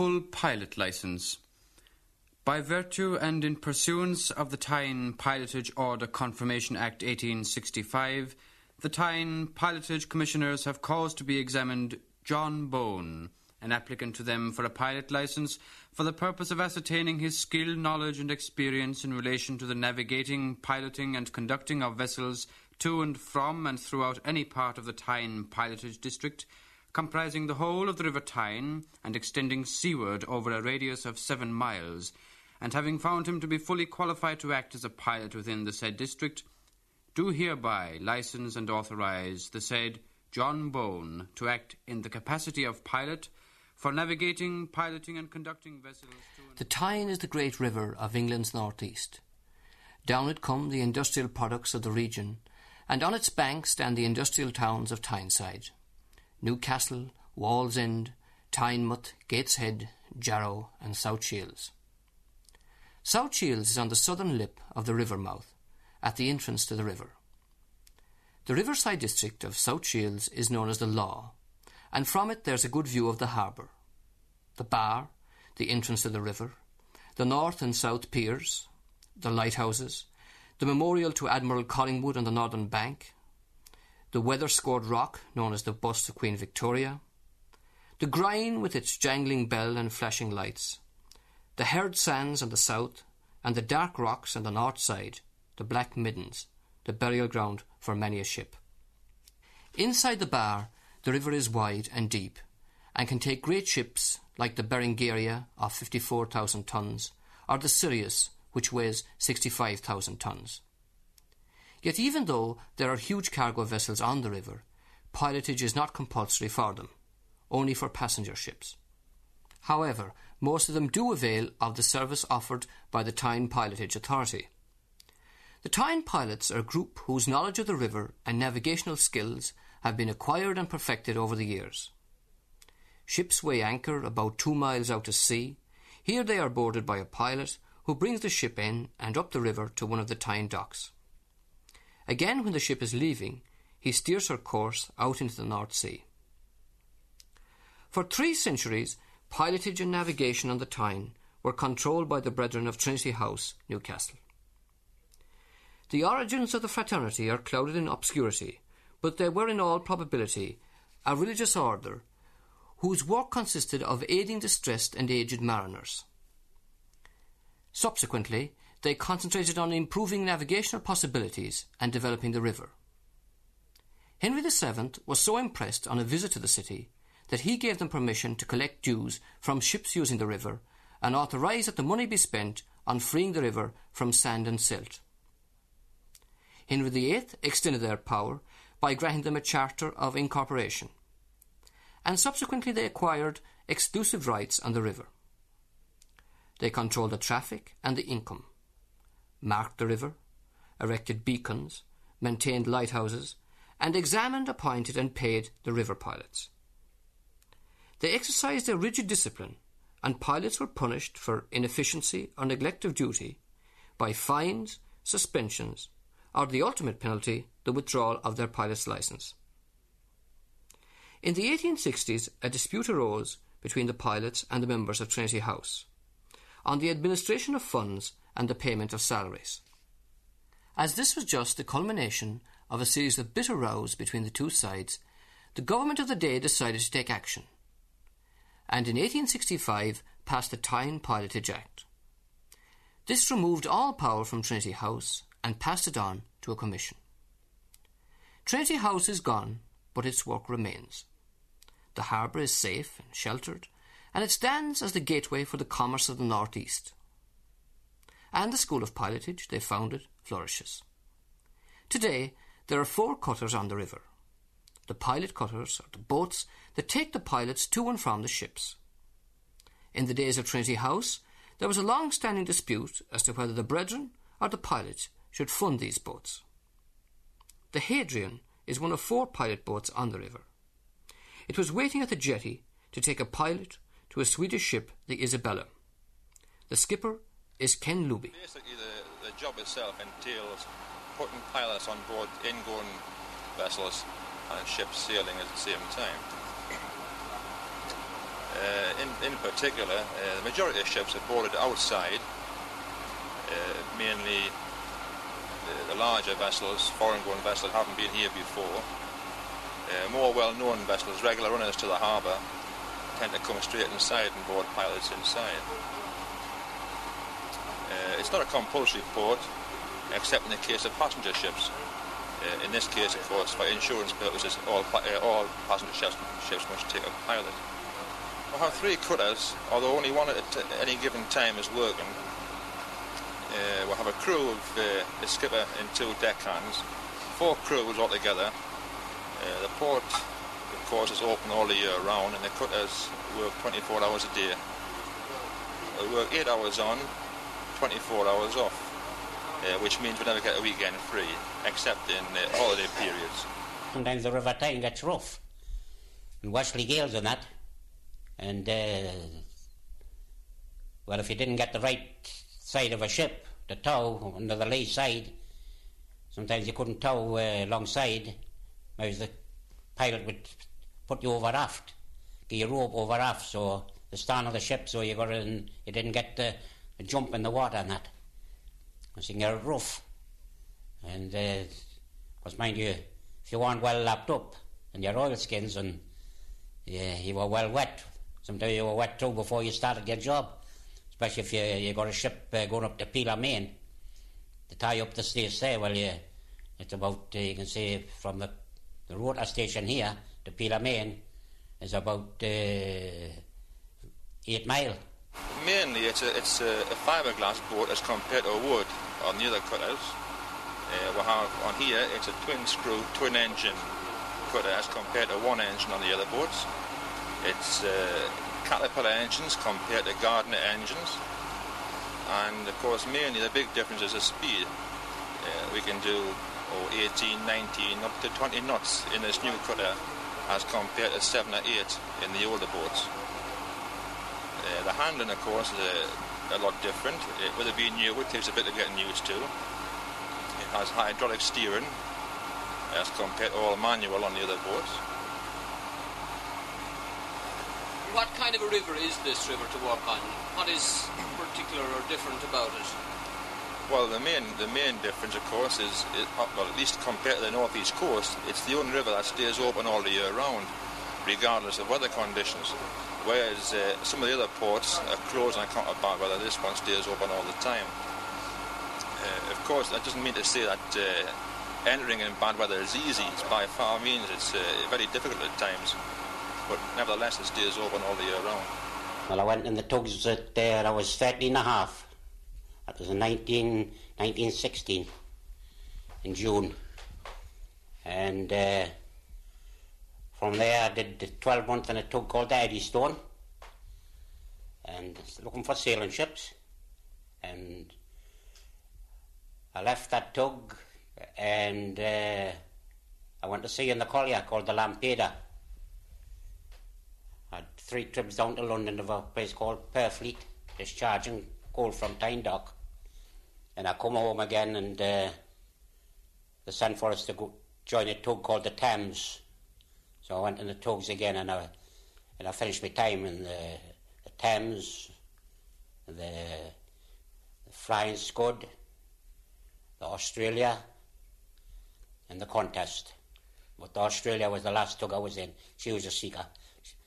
full pilot license. By virtue and in pursuance of the Tyne Pilotage Order Confirmation Act 1865, the Tyne Pilotage Commissioners have caused to be examined John Bone, an applicant to them for a pilot license, for the purpose of ascertaining his skill, knowledge, and experience in relation to the navigating, piloting, and conducting of vessels to and from and throughout any part of the Tyne Pilotage District, comprising the whole of the River Tyne and extending seaward over a radius of seven miles, and having found him to be fully qualified to act as a pilot within the said district, do hereby license and authorize the said John Bone to act in the capacity of pilot for navigating, piloting, and conducting vessels and The Tyne is the great river of England's northeast. Down it come the industrial products of the region, and on its banks stand the industrial towns of Tyneside Newcastle, Wallsend, Tynemouth, Gateshead, Jarrow, and South Shields. South Shields is on the southern lip of the river mouth, at the entrance to the river. The riverside district of South Shields is known as the Law, and from it there's a good view of the harbour, the bar, the entrance to the river, the north and south piers, the lighthouses, the memorial to Admiral Collingwood on the northern bank, the weather scored rock known as the bust of Queen Victoria, the Groyne with its jangling bell and flashing lights, the Herd sands on the south, and the dark rocks on the north side, the Black Middens, the burial ground for many a ship. Inside the bar, the river is wide and deep, and can take great ships like the Berengaria of 54,000 tons, or the Sirius, which weighs 65,000 tons. Yet even though there are huge cargo vessels on the river, pilotage is not compulsory for them, only for passenger ships. However, most of them do avail of the service offered by the Tyne Pilotage Authority. The Tyne pilots are a group whose knowledge of the river and navigational skills have been acquired and perfected over the years. Ships weigh anchor about two miles out to sea. Here they are boarded by a pilot who brings the ship in and up the river to one of the Tyne docks. Again, when the ship is leaving, he steers her course out into the North Sea. For three centuries, pilotage and navigation on the Tyne were controlled by the Brethren of Trinity House, Newcastle. The origins of the fraternity are clouded in obscurity, but they were in all probability a religious order whose work consisted of aiding distressed and aged mariners. Subsequently, they concentrated on improving navigational possibilities and developing the river. Henry VII was so impressed on a visit to the city that he gave them permission to collect dues from ships using the river and authorised that the money be spent on freeing the river from sand and silt. Henry VIII extended their power by granting them a charter of incorporation, and subsequently they acquired exclusive rights on the river. They controlled the traffic and the income, marked the river, erected beacons, maintained lighthouses, and examined, appointed, and paid the river pilots. They exercised a rigid discipline, and pilots were punished for inefficiency or neglect of duty by fines, suspensions, or the ultimate penalty, the withdrawal of their pilot's license. In the 1860s, a dispute arose between the pilots and the members of Trinity House on the administration of funds and the payment of salaries. As this was just the culmination of a series of bitter rows between the two sides, the government of the day decided to take action, and in 1865 passed the Tyne Pilotage Act. This removed all power from Trinity House and passed it on to a commission. Trinity House is gone, but its work remains. The harbour is safe and sheltered, and it stands as the gateway for the commerce of the North East. And the School of Pilotage they founded flourishes. Today, there are four cutters on the river. The pilot cutters are the boats that take the pilots to and from the ships. In the days of Trinity House, there was a long standing dispute as to whether the brethren or the pilots should fund these boats. The Hadrian is one of four pilot boats on the river. It was waiting at the jetty to take a pilot to a Swedish ship, the Isabella. The skipper is Ken Luby. Basically, the, the job itself entails putting pilots on board ingoing vessels and ships sailing at the same time. Uh, in, in particular, uh, the majority of ships are boarded outside, uh, mainly the, the larger vessels, foreign-going vessels, haven't been here before. Uh, more well-known vessels, regular runners to the harbour, tend to come straight inside and board pilots inside. Uh, it's not a compulsory port, except in the case of passenger ships. Uh, in this case, of course, for insurance purposes, all, uh, all passenger ships, ships must take a pilot. We have three cutters, although only one at any given time is working. Uh, we'll have a crew of uh, a skipper and two deckhands, four crews altogether. Uh, the port, of course, is open all the year round, and the cutters work 24 hours a day. They work eight hours on, 24 hours off uh, which means we never get a weekend free, except in uh, holiday periods. Sometimes the river Tyne gets rough, and westerly gales and that, and uh, well, if you didn't get the right side of a ship, the tow under the lee side, sometimes you couldn't tow uh, alongside. Maybe the pilot would put you over aft, get your rope over aft, so the stern of the ship, so you got in, you didn't get the jump in the water and that because you can get it rough. And, because uh, mind you, if you weren't well lapped up in your oilskins and yeah, you were well wet, sometimes you were wet too before you started your job, especially if you, you got a ship uh, going up to Pelaw Main to tie up the stays there. Well, you, it's about, uh, you can say, from the, the rotor station here to Pelaw Main is about uh, eight mile. Mainly, it's a, it's a, a fiberglass boat as compared to wood on the other cutters. Uh, we have on here, it's a twin screw, twin engine cutter as compared to one engine on the other boats. It's uh, Caterpillar engines compared to Gardner engines. And of course, mainly the big difference is the speed. Uh, we can do oh, 18, 19, up to 20 knots in this new cutter as compared to 7 or 8 in the older boats. Uh, the handling, of course, is a, a lot different. It, with it being new, it takes a bit of getting used to. It has hydraulic steering as compared to all manual on the other boats. What kind of a river is this river to walk on? What is particular or different about it? Well, the main the main difference, of course, is, is well, at least compared to the northeast coast, it's the only river that stays open all the year round, regardless of weather conditions. Whereas uh, some of the other ports are closed on account of bad weather, this one stays open all the time. Uh, of course, that doesn't mean to say that uh, entering in bad weather is easy. It's by far means it's uh, very difficult at times. But nevertheless, it stays open all the year round. Well, I went in the tugs at uh, I was 13 and a half. That was in 19, 1916, in June. And from there, I did 12 months in a tug called the Eddystone and looking for sailing ships. And I left that tug and uh, I went to sea in the collier called the Lampeter. I had three trips down to London to a place called Purfleet, discharging coal from Tyne Dock. And I come home again and uh, they sent for us to go join a tug called the Thames so I went in the tugs again and I, and I finished my time in the, the Thames, the, the Flying Scud, the Australia, and the Contest. But the Australia was the last tug I was in. She was a seeker.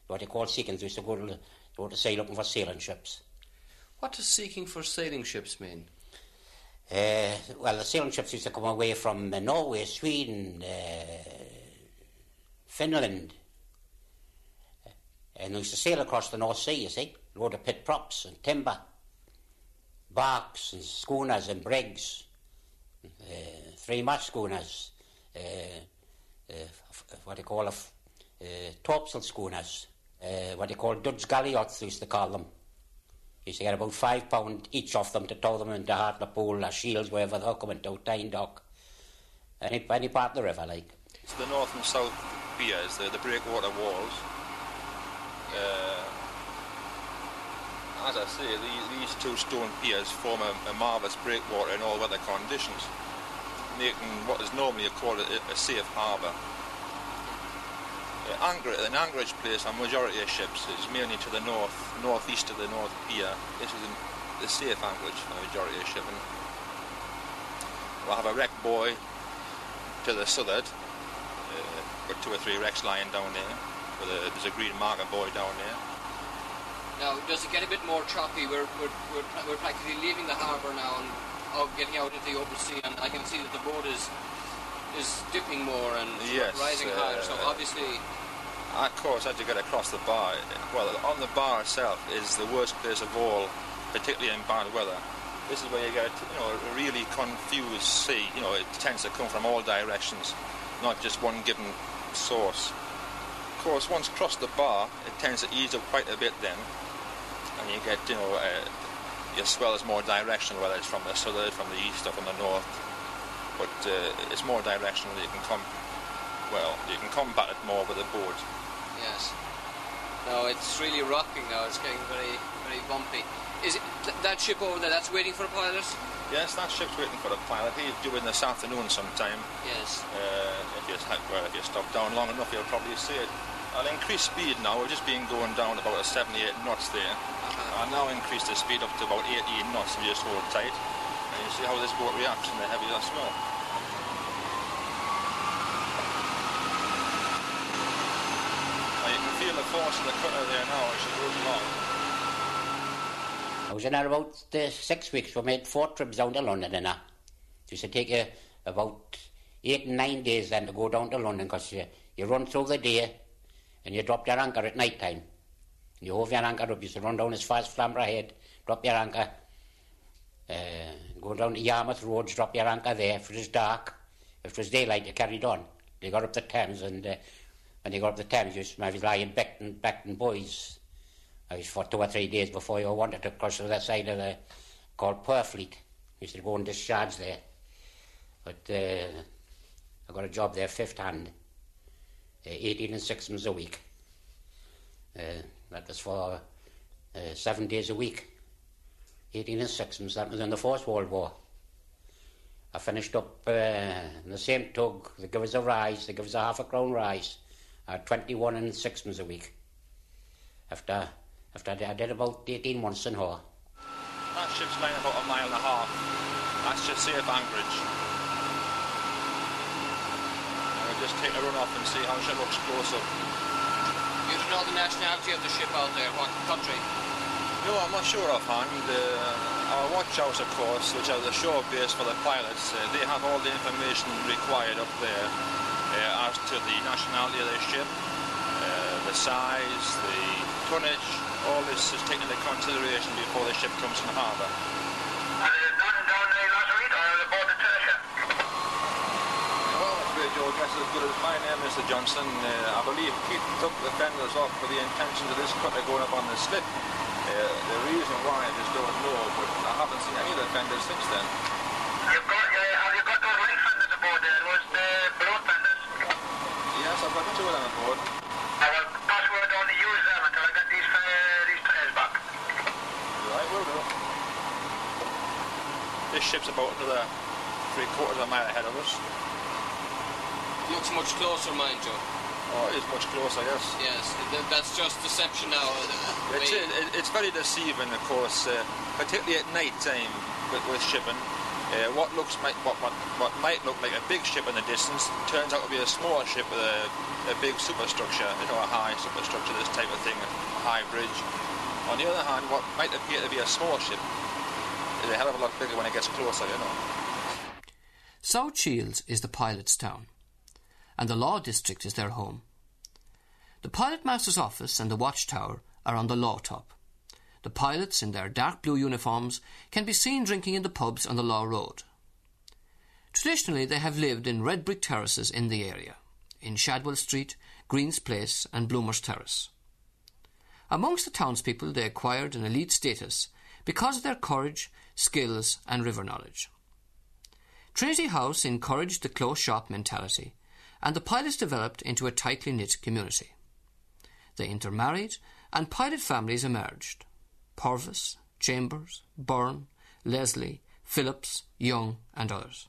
What they call seekings. We used to go to, go to sea looking for sailing ships. What does seeking for sailing ships mean? Uh, well, the sailing ships used to come away from uh, Norway, Sweden, uh, Finland. And they used to sail across the North Sea, you see, load of pit props and timber, barks and schooners and brigs, uh, three mast schooners, uh, uh, what they call a uh, topsail schooners, what they call Dutch galliots, they used to call them. You used to get about five pound each of them to tow them into Hartlepool or Shields, wherever they're coming to, Tyne Dock, any, any part of the river, like. It's the north and south piers, the, the breakwater walls. Uh, as I say, the, these two stone piers form a, a marvellous breakwater in all weather conditions, making what is normally called a, a safe harbour. Uh, Anchor- an anchorage place on majority of ships is mainly to the north, northeast of the North Pier. This is the safe anchorage for the majority of shipping. We'll have a wreck buoy to the southward, two or three wrecks lying down there. With a, there's a green marker buoy down there. Now, does it get a bit more choppy? We're, we're, we're, we're practically leaving the harbour now and getting out into the open sea, and I can see that the boat is is dipping more and Yes, rising uh, higher. So obviously, Of course, as you get across the bar, well, on the bar itself is the worst place of all, particularly in bad weather. This is where you get, you know, a really confused sea. You know, it tends to come from all directions, not just one given source. Of course, once across the bar, it tends to ease up quite a bit then, and you get, you know, uh, your swell is more directional, whether it's from the southern, from the east, or from the north. But uh, it's more directional. You can come, well, you can combat it more with a board. yes. No, it's really rocking now. It's getting very, very bumpy. Is it th- that ship over there? That's waiting for a pilot. Yes, that ship's waiting for a pilot. He'll do it this afternoon sometime. Yes. Uh, if you well, if you stop down long enough, you'll probably see it. I'll increase speed now. We've just been going down about a 78 knots there. Uh-huh. I'll now increase the speed up to about 18 knots if you just hold tight. And you see how this boat reacts in the heavy swell. Now can the cutter there now along. I was in there about uh, six weeks. We made four trips down to London and that. It used to take you about eight nine days then to go down to London because you, you run through the day and you drop your anchor at night time. You hove your anchor up, you used to run down as far as Flamborough Head, drop your anchor, uh, go down to Yarmouth Roads, drop your anchor there. If it was dark, if it was daylight, you carried on. You got up the Thames and uh, when you got up the Thames, you used to maybe lie in Beckton, Beckton Boys. I was for two or three days before you wanted to cross to the side of the called Purfleet. Used to go and discharge there. But uh, I got a job there fifth hand, uh, 18 and sixpence a week. Uh, that was for uh, seven days a week. 18 and sixpence, that was in the First World War. I finished up uh, in the same tug, they give us a rise, they give us a half a crown rise, uh, 21 and sixpence a week. After, after I did- about 18 months in her. That ship's lying about a mile and a half. That's just safe anchorage. And we'll just take a run off and see how she looks close up. You don't know the nationality of the ship out there. What country? No, I'm not sure offhand. Uh, our watch house, of course, which are the shore base for the pilots, uh, they have all the information required up there uh, as to the nationality of the ship, uh, the size, the tonnage. All this is taken into consideration before the ship comes in harbour. Well, that's great, Joe. Guess as good as my name, Mr. Johnson. Uh, I believe Keith took the fenders off for the intention of this cutter going up on the slip. Uh, the reason why I just don't know, but I haven't seen any of the fenders since then. Yes, I've got two of them aboard. Right, will do. This ship's about another three quarters of a mile ahead of us. Looks much closer, mind you. Oh, it is much closer, yes. Yes, th- that's just deception now. It's, it, it's very deceiving, of course, uh, particularly at night time with, with shipping. Uh, what looks might, what, what, what might look like a big ship in the distance turns out to be a smaller ship with a, a big superstructure, you know, a high superstructure, this type of thing, a high bridge. On the other hand, what might appear to be a small ship is a hell of a lot bigger when it gets closer, you know. South Shields is the pilot's town, and the Law District is their home. The pilot master's office and the watchtower are on the law top. The pilots, in their dark blue uniforms, can be seen drinking in the pubs on the Law Road. Traditionally, they have lived in red brick terraces in the area, in Shadwell Street, Green's Place, and Bloomer's Terrace. Amongst the townspeople, they acquired an elite status because of their courage, skills, and river knowledge. Trinity House encouraged the close shop mentality, and the pilots developed into a tightly knit community. They intermarried, and pilot families emerged Purvis, Chambers, Byrne, Leslie, Phillips, Young, and others.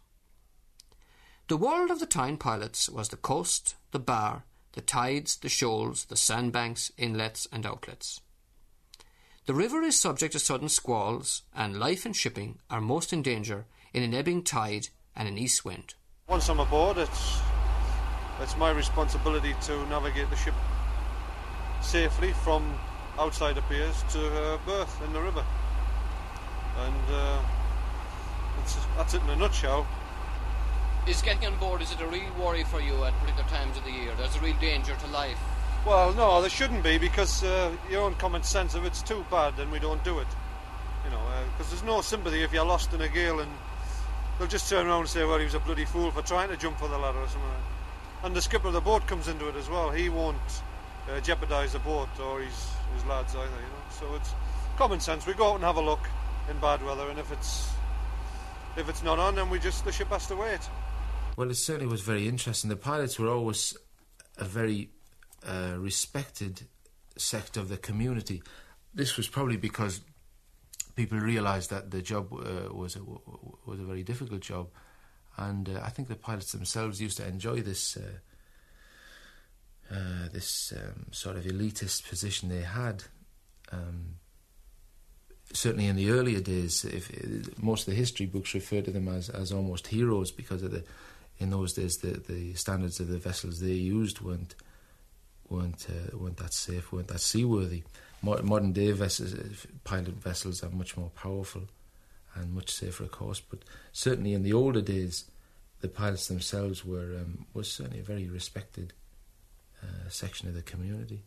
The world of the Tyne pilots was the coast, the bar, the tides, the shoals, the sandbanks, inlets, and outlets. The river is subject to sudden squalls, and life and shipping are most in danger in an ebbing tide and an east wind. Once I'm aboard, it's it's my responsibility to navigate the ship safely from outside the piers to her berth in the river, and uh, that's it in a nutshell. Is getting on board, is it a real worry for you at particular times of the year? There's a real danger to life. Well, no, there shouldn't be because uh, your own common sense, if it's too bad, then we don't do it. You know, because uh, there's no sympathy if you're lost in a gale and they'll just turn around and say, well, he was a bloody fool for trying to jump for the ladder or something. And the skipper of the boat comes into it as well. He won't uh, jeopardise the boat or his, his lads either, you know. So it's common sense. We go out and have a look in bad weather, and if it's if it's not on, then we just the ship has to wait. Well, it certainly was very interesting. The pilots were always a very uh, respected sector of the community. This was probably because people realised that the job uh, was a, was a very difficult job, and uh, I think the pilots themselves used to enjoy this. Uh, uh, this um, sort of elitist position they had, um, certainly in the earlier days, if, most of the history books refer to them as, as almost heroes because of the in those days the, the standards of the vessels they used weren't weren't uh, weren't that safe, weren't that seaworthy. Modern day vessels, pilot vessels are much more powerful and much safer, of course. But certainly in the older days, the pilots themselves were um, was certainly a very respected uh, section of the community.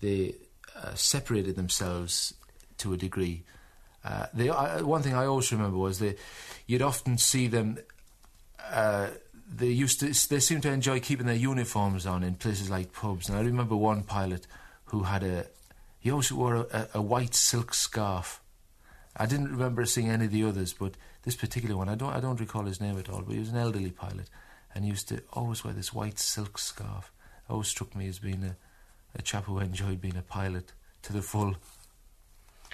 They uh, separated themselves to a degree. Uh, they, one thing I always remember was that you'd often see them uh, they used to they seemed to enjoy keeping their uniforms on in places like pubs. And I remember one pilot who had a he always wore a, a, white silk scarf. I didn't remember seeing any of the others, but this particular one I don't I don't recall his name at all. But he was an elderly pilot, and he used to always wear this white silk scarf. Always struck me as being a, a chap who enjoyed being a pilot to the full.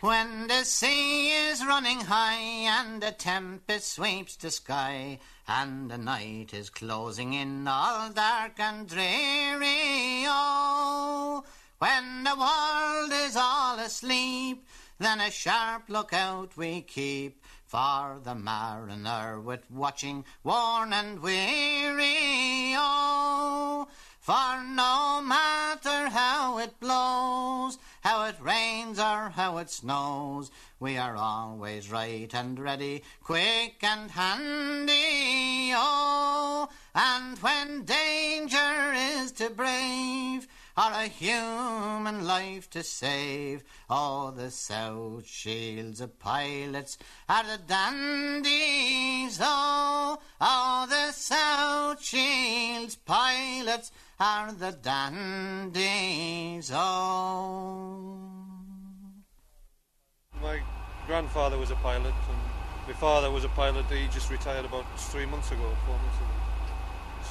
When the sea is running high and the tempest sweeps the sky and the night is closing in all dark and dreary, oh, when the world is all asleep, then a sharp lookout we keep for the mariner with watching worn and weary, oh, for no matter how it blows, how it rains or how it snows, we are always right and ready, quick and handy, oh, and when danger is to brave, or a human life to save. Oh, the South Shields of pilots are the dandies. Oh, oh, the South Shields pilots are the dandies. Oh. My grandfather was a pilot, and my father was a pilot. He just retired about three months ago, four months ago.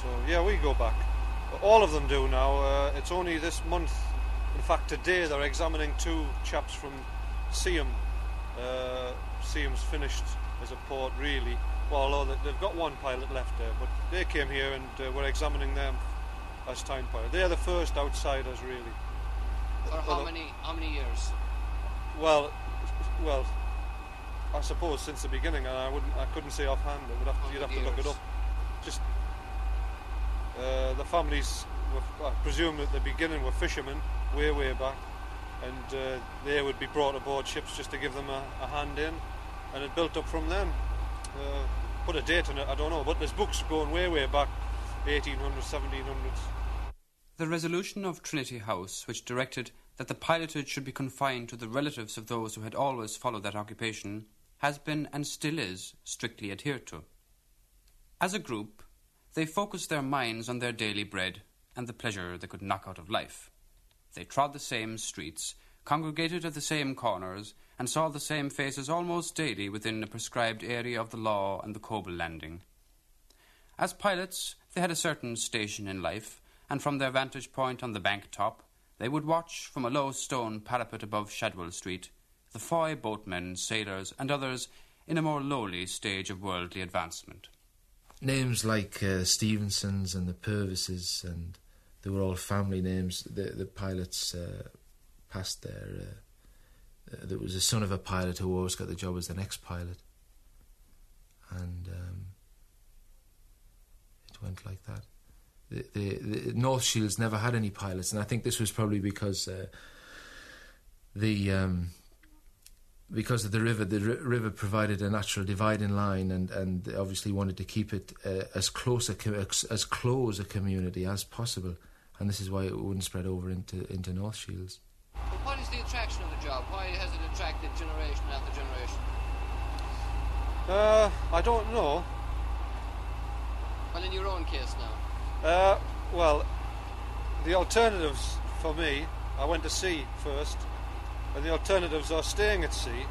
So yeah, we go back. All of them do now. Uh, it's only this month. In fact, today they're examining two chaps from Seaham. Uh, Seaham's finished as a port, really. Well, although they've got one pilot left there, but they came here and uh, we're examining them as town pilot. They're the first outsiders, really. For how well, many how many years? Well, well, I suppose since the beginning, and I wouldn't, I couldn't say offhand. Would have to, you'd have years? to look it up. Just uh, the families, were, I presume at the beginning were fishermen, way way back, and uh, they would be brought aboard ships just to give them a, a hand in, and it built up from then. Uh, put a date on it, I don't know, but there's books going way way back 1800s, 1700s. The resolution of Trinity House, which directed that the pilotage should be confined to the relatives of those who had always followed that occupation, has been and still is strictly adhered to. As a group, they focused their minds on their daily bread and the pleasure they could knock out of life. They trod the same streets, congregated at the same corners, and saw the same faces almost daily within a prescribed area of the law and the Coble landing. As pilots, they had a certain station in life, and from their vantage point on the bank top, they would watch from a low stone parapet above Shadwell Street the foy boatmen, sailors, and others in a more lowly stage of worldly advancement. Names like uh, Stevensons and the Purvises and they were all family names. The the pilots uh, passed their. Uh, uh, there was a son of a pilot who always got the job as the next pilot, and um, it went like that. The, the, the North Shields never had any pilots, and I think this was probably because uh, the um, because of the river, the r- river provided a natural dividing line, and, and they obviously wanted to keep it uh, as close a co- as close a community as possible, and this is why it wouldn't spread over into into North Shields. What is the attraction of the job? Why has it attracted generation after generation? Uh, I don't know. Well, in your own case now. Uh, well, the alternatives for me, I went to sea first, and the alternatives are staying at sea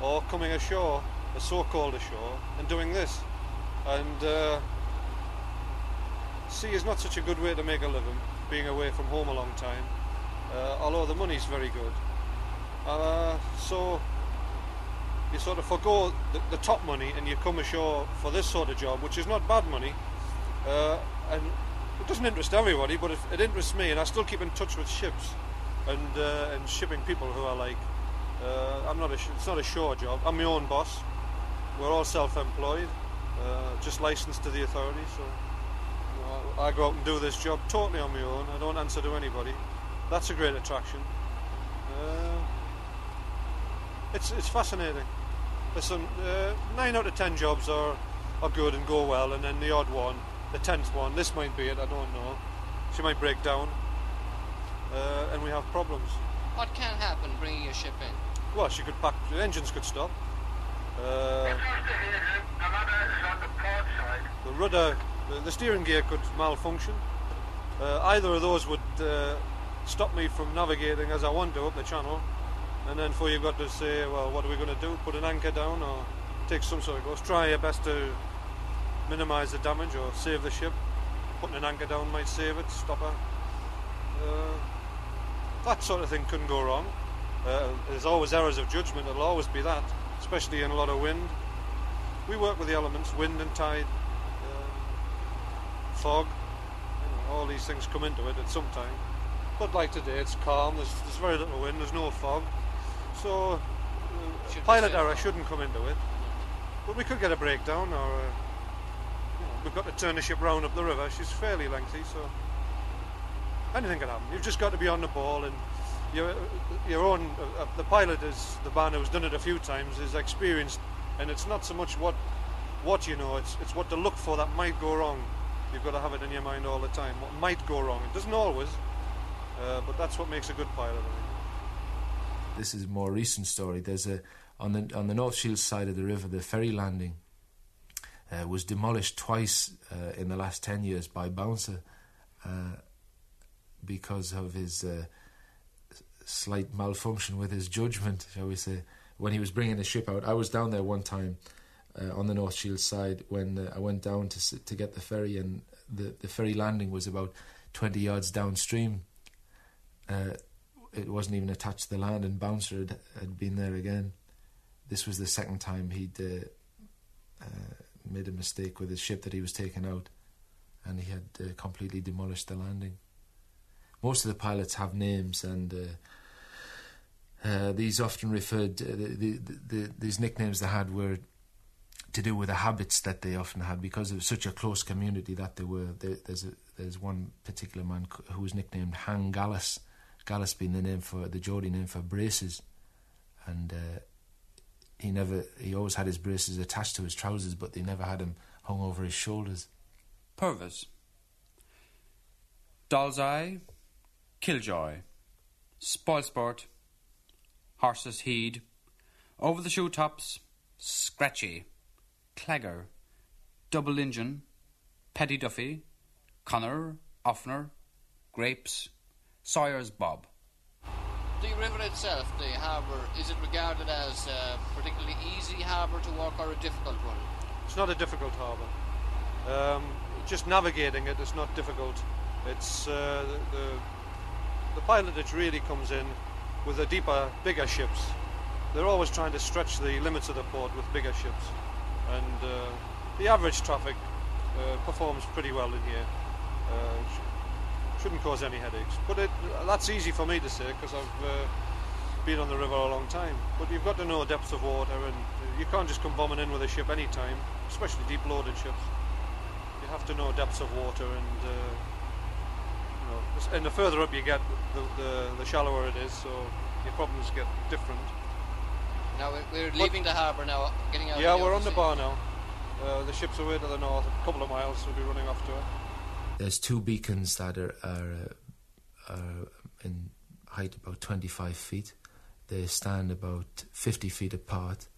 or coming ashore, a so-called ashore, and doing this. And uh, sea is not such a good way to make a living, being away from home a long time, uh, although the money's very good. Uh, so you sort of forgo the, the top money and you come ashore for this sort of job, which is not bad money. Uh, and it doesn't interest everybody, but it, it interests me, and I still keep in touch with ships and uh, and shipping people who are like, uh, I'm not a, it's not a shore job. I'm my own boss. We're all self-employed, uh, just licensed to the authorities. So you know, I go out and do this job totally on my own. I don't answer to anybody. That's a great attraction. Uh, it's it's fascinating. Listen, uh, nine out of ten jobs are are good and go well, and then the odd one, the tenth one. This might be it. I don't know. She might break down, uh, and we have problems. What can happen bringing a ship in? Well, she could pack. The engines could stop. Uh, the rudder, the, the steering gear could malfunction. Uh, either of those would uh, stop me from navigating as I want to up the channel. And then for you've got to say, well, what are we going to do? Put an anchor down or take some sort of course. Try your best to minimise the damage or save the ship. Putting an anchor down might save it, stop her. Uh, that sort of thing couldn't go wrong. Uh, there's always errors of judgment, it'll always be that, especially in a lot of wind. We work with the elements, wind and tide, uh, fog, you know, all these things come into it at some time. But like today, it's calm, there's, there's very little wind, there's no fog. So, uh, pilot error shouldn't come into it. But we could get a breakdown, or uh, you know, we've got to turn the ship round up the river. She's fairly lengthy, so anything can happen. You've just got to be on the ball, and your your own uh, the pilot is the man who's done it a few times is experienced, and it's not so much what what you know, it's it's what to look for that might go wrong. You've got to have it in your mind all the time. What might go wrong? It doesn't always, uh, but that's what makes a good pilot. I think. This is a more recent story. There's a on the on the North Shields side of the river, the ferry landing uh, was demolished twice uh, in the last ten years by Bouncer uh, because of his uh, slight malfunction with his judgment, shall we say, when he was bringing the ship out. I was down there one time uh, on the North Shields side when uh, I went down to to get the ferry, and the the ferry landing was about twenty yards downstream. Uh, it wasn't even attached to the land, and Bouncer had, had been there again. This was the second time he'd uh, made a mistake with his ship that he was taking out, and he had uh, completely demolished the landing. Most of the pilots have names, and uh, uh, these often referred. Uh, the, the, the, these nicknames they had were to do with the habits that they often had because of such a close community that they were. There, there's a, there's one particular man who was nicknamed Hang Gallus. Gallus being the name for the Geordie name for braces, and uh, he never he always had his braces attached to his trousers, but they never had him hung over his shoulders. Purvis. Doll's Eye, Killjoy, Spoilsport, Horses Heed, Over the Shoe Tops, Scratchy, Clagger, Double Engine, Petty Duffy, Connor, Offner, Grapes, Sawyer's Bob. The river itself, the harbour, is it regarded as a particularly easy harbour to walk or a difficult one? It's not a difficult harbour. Um, just navigating it is not difficult. It's uh, the, the the pilotage really comes in with the deeper, bigger ships. They're always trying to stretch the limits of the port with bigger ships, and uh, the average traffic uh, performs pretty well in here. Uh, sh- shouldn't cause any headaches. But it, that's easy for me to say because I've uh, been on the river a long time. But you've got to know depths of water, and you can't just come bombing in with a ship any time, especially deep loaded ships. You have to know depths of water, and uh, know, and the further up you get, the, the, the shallower it is, so your problems get different. Now we're, we're leaving the harbour now, getting out. Yeah, of the we're on the bar now. Uh, the ship's away to the north, a couple of miles, we'll be running off to it. There's two beacons that are, are, uh, are in height about 25 feet. They stand about 50 feet apart.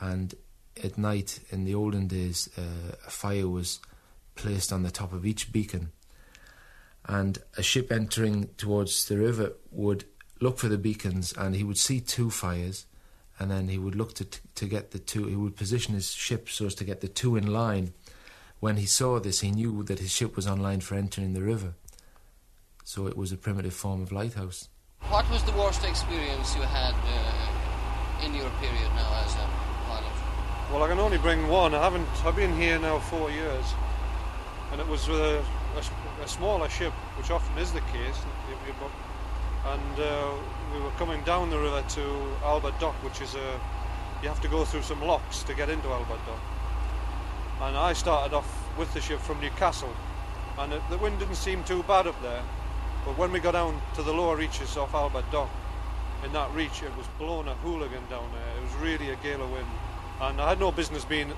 And at night, in the olden days, uh, a fire was placed on the top of each beacon. And a ship entering towards the river would look for the beacons and he would see two fires and then he would look to, to get the two, he would position his ship so as to get the two in line. When he saw this, he knew that his ship was on line for entering the river. So it was a primitive form of lighthouse. What was the worst experience you had uh, in your period now as a pilot? Well, I can only bring one. I haven't. I've been here now four years, and it was with a, a smaller ship, which often is the case. And uh, we were coming down the river to Albert Dock, which is a. You have to go through some locks to get into Albert Dock. And I started off with the ship from Newcastle, and it, the wind didn't seem too bad up there. But when we got down to the lower reaches off Albert Dock, in that reach, it was blowing a hooligan down there. It was really a gale of wind, and I had no business being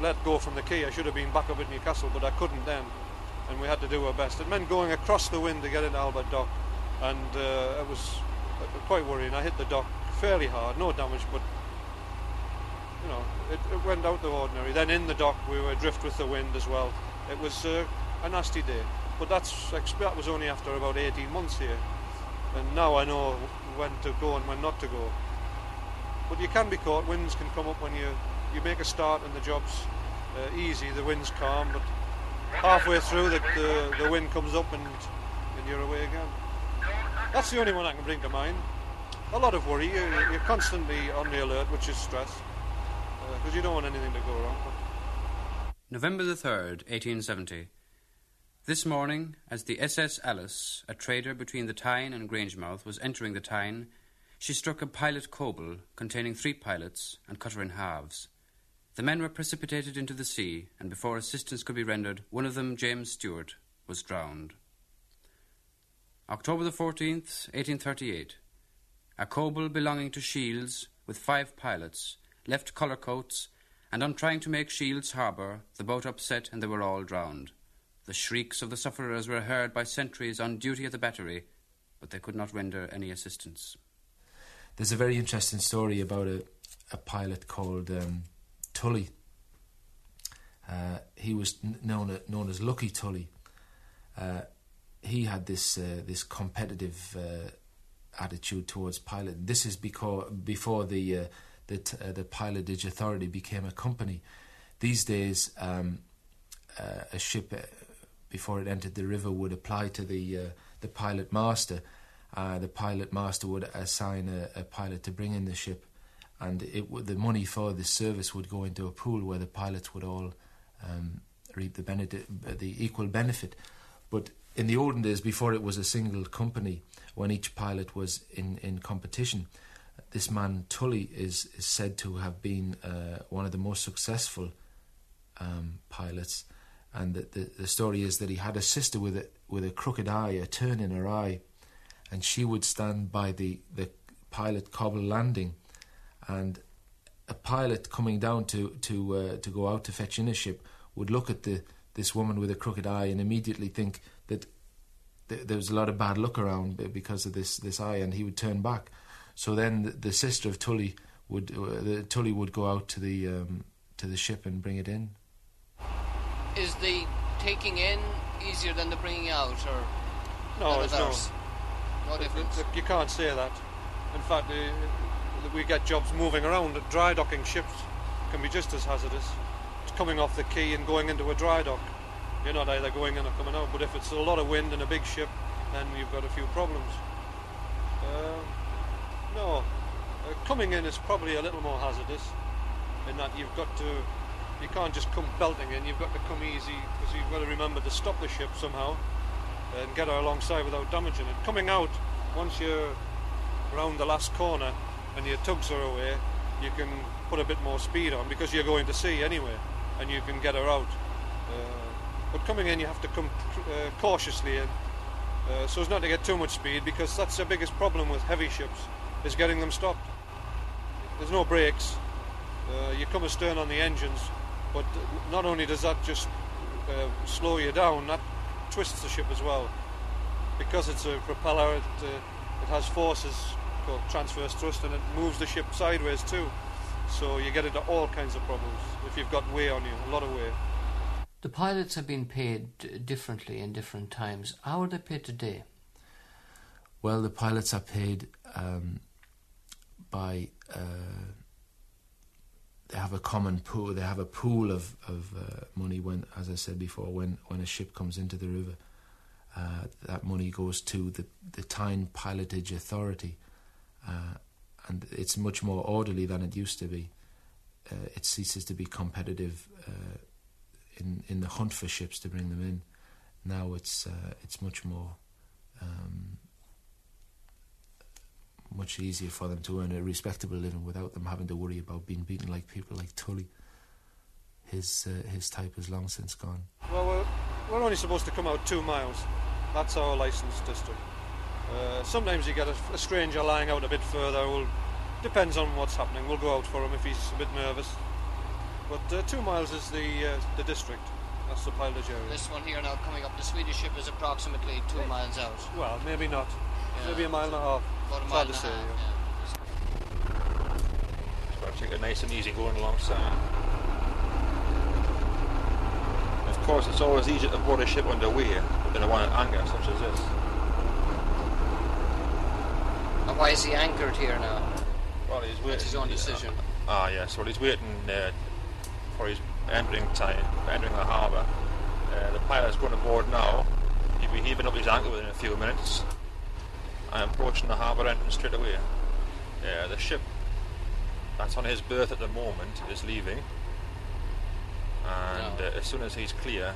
let go from the quay. I should have been back up at Newcastle, but I couldn't then, and we had to do our best. It meant going across the wind to get into Albert Dock, and uh, it was quite worrying. I hit the dock fairly hard, no damage, but you know, it, it went out the ordinary. Then in the dock, we were adrift with the wind as well. It was uh, a nasty day, but that's that was only after about 18 months here, and now I know when to go and when not to go. But you can be caught. Winds can come up when you you make a start and the job's uh, easy. The wind's calm, but halfway through, the, the the wind comes up and and you're away again. That's the only one I can bring to mind. A lot of worry. You, you're constantly on the alert, which is stress, uh, because you don't want anything to go wrong. November the 3rd, 1870. This morning, as the SS Alice, a trader between the Tyne and Grangemouth, was entering the Tyne, she struck a pilot coble containing three pilots and cut her in halves. The men were precipitated into the sea, and before assistance could be rendered, one of them, James Stewart, was drowned. October the 14th, 1838. A coble belonging to Shields, with five pilots, left Cullercoats, and on trying to make Shields harbour, the boat upset and they were all drowned. The shrieks of the sufferers were heard by sentries on duty at the battery, but they could not render any assistance. There's a very interesting story about a, a pilot called um, Tully. Uh, he was known known as Lucky Tully. Uh, he had this uh, this competitive uh, attitude towards pilot. This is because before the uh, the t- uh, the pilotage authority became a company. These days, um, uh, a ship uh, before it entered the river would apply to the uh, the pilot master. Uh, the pilot master would assign a, a pilot to bring in the ship, and it would, the money for this service would go into a pool where the pilots would all um, reap the the equal benefit. But in the olden days, before it was a single company, when each pilot was in, in competition, this man Tully is, is said to have been uh, one of the most successful um, pilots. And the, the, the story is that he had a sister with a, with a crooked eye, a turn in her eye, and she would stand by the, the pilot coble landing, and a pilot coming down to to uh, to go out to fetch in a ship would look at the this woman with a crooked eye and immediately think that th- there was a lot of bad luck around because of this this eye, and he would turn back. So then the, the sister of Tully would uh, the Tully would go out to the um, to the ship and bring it in. Is the taking in easier than the bringing out, or No, the it's no. reverse? No difference. You can't say that. In fact, uh, we get jobs moving around. Dry docking ships can be just as hazardous. It's coming off the quay and going into a dry dock. You're not either going in or coming out. But if it's a lot of wind and a big ship, then you've got a few problems. Uh, no, uh, coming in is probably a little more hazardous in that you've got to. You can't just come belting in. You've got to come easy because you've got to remember to stop the ship somehow and get her alongside without damaging it. Coming out, once you're round the last corner and your tugs are away, you can put a bit more speed on because you're going to sea anyway, and you can get her out. Uh, but coming in, you have to come uh, cautiously in, uh, so as not to get too much speed because that's the biggest problem with heavy ships, is getting them stopped. There's no brakes. Uh, you come astern on the engines, but not only does that just uh, slow you down, that twists the ship as well. Because it's a propeller, it, uh, it has forces called transverse thrust and it moves the ship sideways too. So you get into all kinds of problems if you've got way on you, a lot of way. The pilots have been paid differently in different times. How are they paid today? Well, the pilots are paid um, by. Uh, they have a common pool. They have a pool of of uh, money when, as I said before, when when a ship comes into the river, uh, that money goes to the the Tyne Pilotage Authority, uh, and it's much more orderly than it used to be. Uh, it ceases to be competitive uh, in in the hunt for ships to bring them in. Now it's uh, it's much more um, much easier for them to earn a respectable living without them having to worry about being beaten like people like Tully. His uh, his type is long since gone. Well, we're, we're only supposed to come out two miles. That's our licensed district. Uh, sometimes you get a, a, stranger lying out a bit further. We'll, depends on what's happening. We'll go out for him if he's a bit nervous. But uh, two miles is the uh, the district. That's the pilotage area. This one here now coming up, the Swedish ship is approximately two miles out. Well, maybe not. Yeah. Maybe a mile and a half. About a mile and a half. Yeah. Just take it nice and easy going alongside. Of course, it's always easier to board a ship under weir than a one at anchor, such as this. And why is he anchored here now? Well, he's waiting. That's his own decision. Ah, yes. Well, he's waiting uh, for his entering time, entering the harbour. Uh, the pilot's going aboard now. He'll be heaving up his anchor within a few minutes. I'm approaching the harbour entrance straight away. Uh, the ship that's on his berth at the moment is leaving. And No. uh, as soon as he's clear,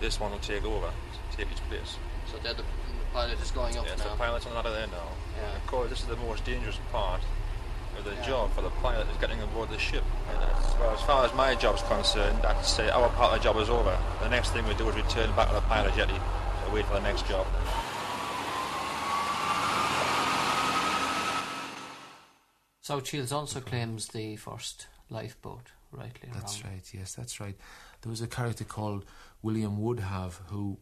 this one will take over, take his place. So the, the pilot is going up Yes, now. the pilot's on ladder there now. Yeah. Of course, this is the most dangerous part of the Yeah. job for the pilot is getting aboard the ship. And as, well, as far as my job's concerned, I'd say our part of the job is over. The next thing we do is return back to the pilot jetty to wait for the next job. South Shields also claims the first lifeboat, rightly or That's wrongly. right. Yes, that's right. There was a character called William Wouldhave who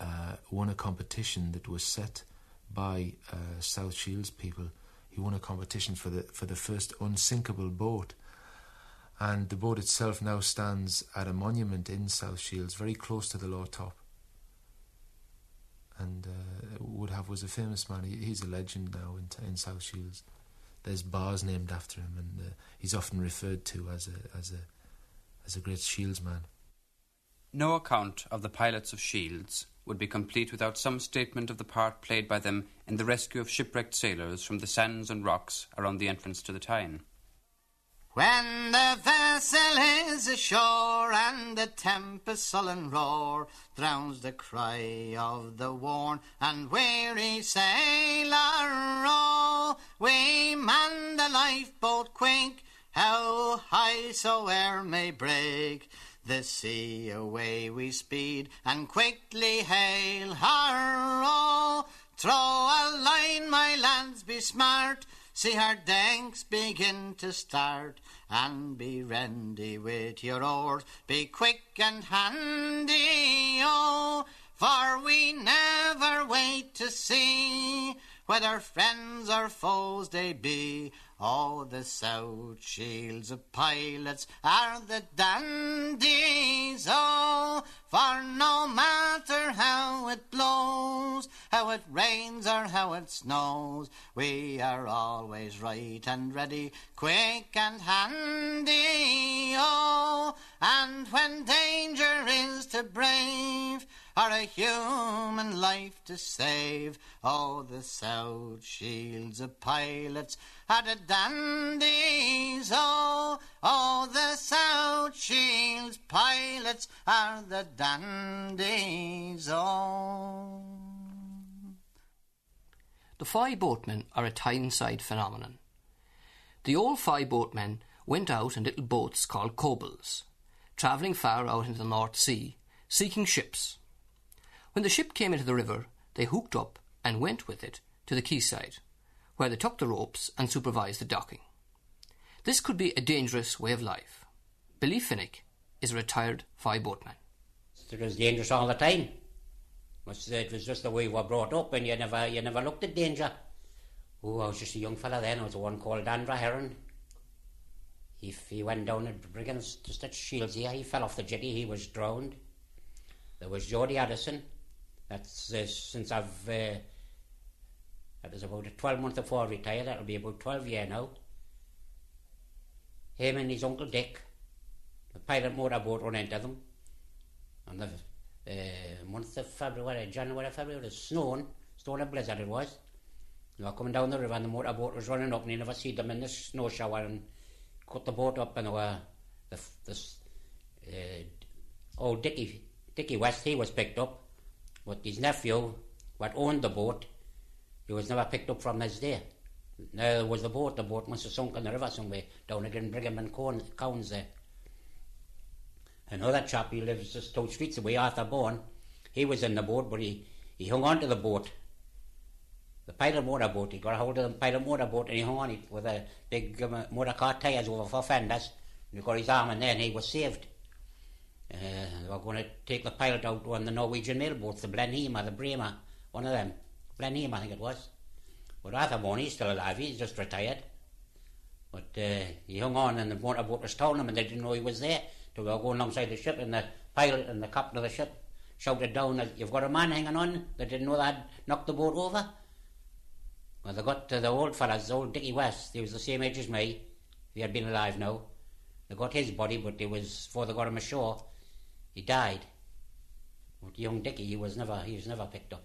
uh, won a competition that was set by uh, South Shields people. He won a competition for the for the first unsinkable boat, and the boat itself now stands at a monument in South Shields, very close to the Lawe Top. And uh, Wouldhave was a famous man. He, he's a legend now in, in South Shields. There's bars named after him, and uh, he's often referred to as a as a as a great shieldsman. No account of the pilots of Shields would be complete without some statement of the part played by them in the rescue of shipwrecked sailors from the sands and rocks around the entrance to the Tyne. When the vessel is ashore and the tempest sullen roar drowns the cry of the worn and weary sailor, oh, we man the lifeboat quick, how high soe'er may break. The sea away we speed and quickly hail her, oh, throw a line, my lads, be smart. See her decks begin to start, and be ready with your oars. Be quick and handy, oh, for we never wait to see whether friends or foes they be. Oh, the South Shields of pilots are the dandies, oh, for no matter how it blows, how it rains or how it snows, we are always right and ready, quick and handy, oh, and when danger is to brave, or a human life to save. Oh, the South Shields of pilots are the dandies. Oh, oh, the South Shields pilots are the dandies, oh. The foy boatmen are a Tyneside phenomenon. The old foy boatmen went out in little boats called cobles, travelling far out into the North Sea, seeking ships. When the ship came into the river, they hooked up and went with it to the quayside, where they took the ropes and supervised the docking. This could be a dangerous way of life. Billy Finnick is a retired foy boatman. It was dangerous all the time. It was just the way we were brought up, and you never, you never looked at danger. Oh, I was just a young fella then. I was the one called Andra Heron. If he went down at Brigands, just at Shields here, he fell off the jetty. He was drowned. There was Geordie Addison. That's uh, since I've. Uh, that was about a 12 month before I retired. That'll be about 12 year now. Him and his uncle Dick, the pilot motorboat run into them. On the uh, month of February, January, February, it was snowing, snowing a blizzard it was. They were coming down the river and the motorboat was running up and you never see them in the snow shower and cut the boat up and they were, the, the uh, old Dickie, Dickie West, he was picked up, but his nephew, what owned the boat, he was never picked up from his day. Now was the boat, the boat must have sunk in the river somewhere down again Brigham and Cowan's there. Another chap, he lives just two streets away, Arthur Bourne, he was in the boat, but he, he hung on to the boat. The pilot motor boat, he got a hold of the pilot motor boat and he hung on it with a big um, motor car tyres over for fenders. And he got his arm in there and he was saved. Uh, they were going to take the pilot out on the Norwegian mail boats, the Blenheim or the Braemar, one of them. Blenheim, I think it was. But Arthur he's still alive, he's just retired. But uh, he hung on and the motorboat was towing him and they didn't know he was there. So we were going alongside the ship and the pilot and the captain of the ship shouted down you've got a man hanging on. They didn't know that knocked the boat over. Well, they got to the old fellas, old Dickie West. He was the same age as me. He had been alive now. They got his body, but it was before they got him ashore. He died. But young Dickie, he was never, he was never picked up.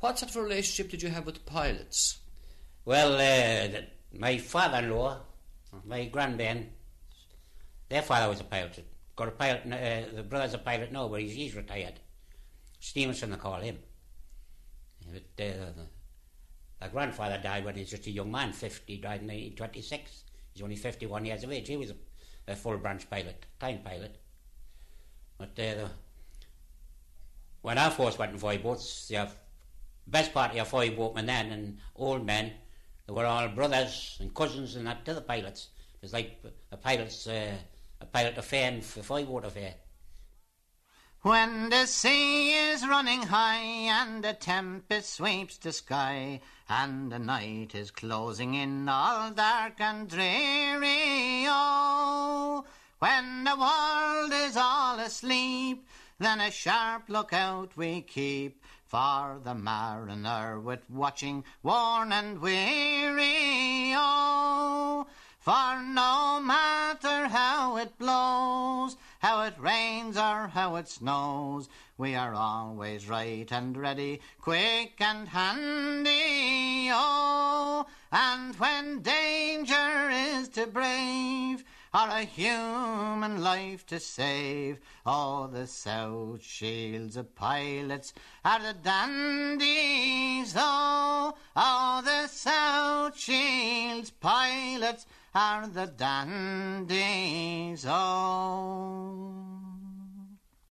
What sort of relationship did you have with the pilots? Well, uh, the, my father-in-law, my grandman, their father was a pilot. Got a pilot. Uh, the brother's a pilot now, but he's, he's retired. Stevenson, they call him. But, uh, my grandfather died when he was just a young man, 50, he died in 1926. He's only 51 years of age. He was a, a full branch pilot, Tyne pilot. But uh, the, when I first went in boats, the best part of your foy boatmen then and old men, they were all brothers and cousins and that to the pilots. It was like a pilot's uh, a pilot affair and a foy boat affair. When the sea is running high and the tempest sweeps the sky and the night is closing in all dark and dreary, oh, when the world is all asleep, then a sharp lookout we keep for the mariner with watching worn and weary, oh, for no matter how it blows, how it rains or how it snows, we are always right and ready, quick and handy, oh, and when danger is to brave, or a human life to save. Oh, the South Shields of pilots are the dandies, oh, oh, the South Shields pilots are the dandies, oh.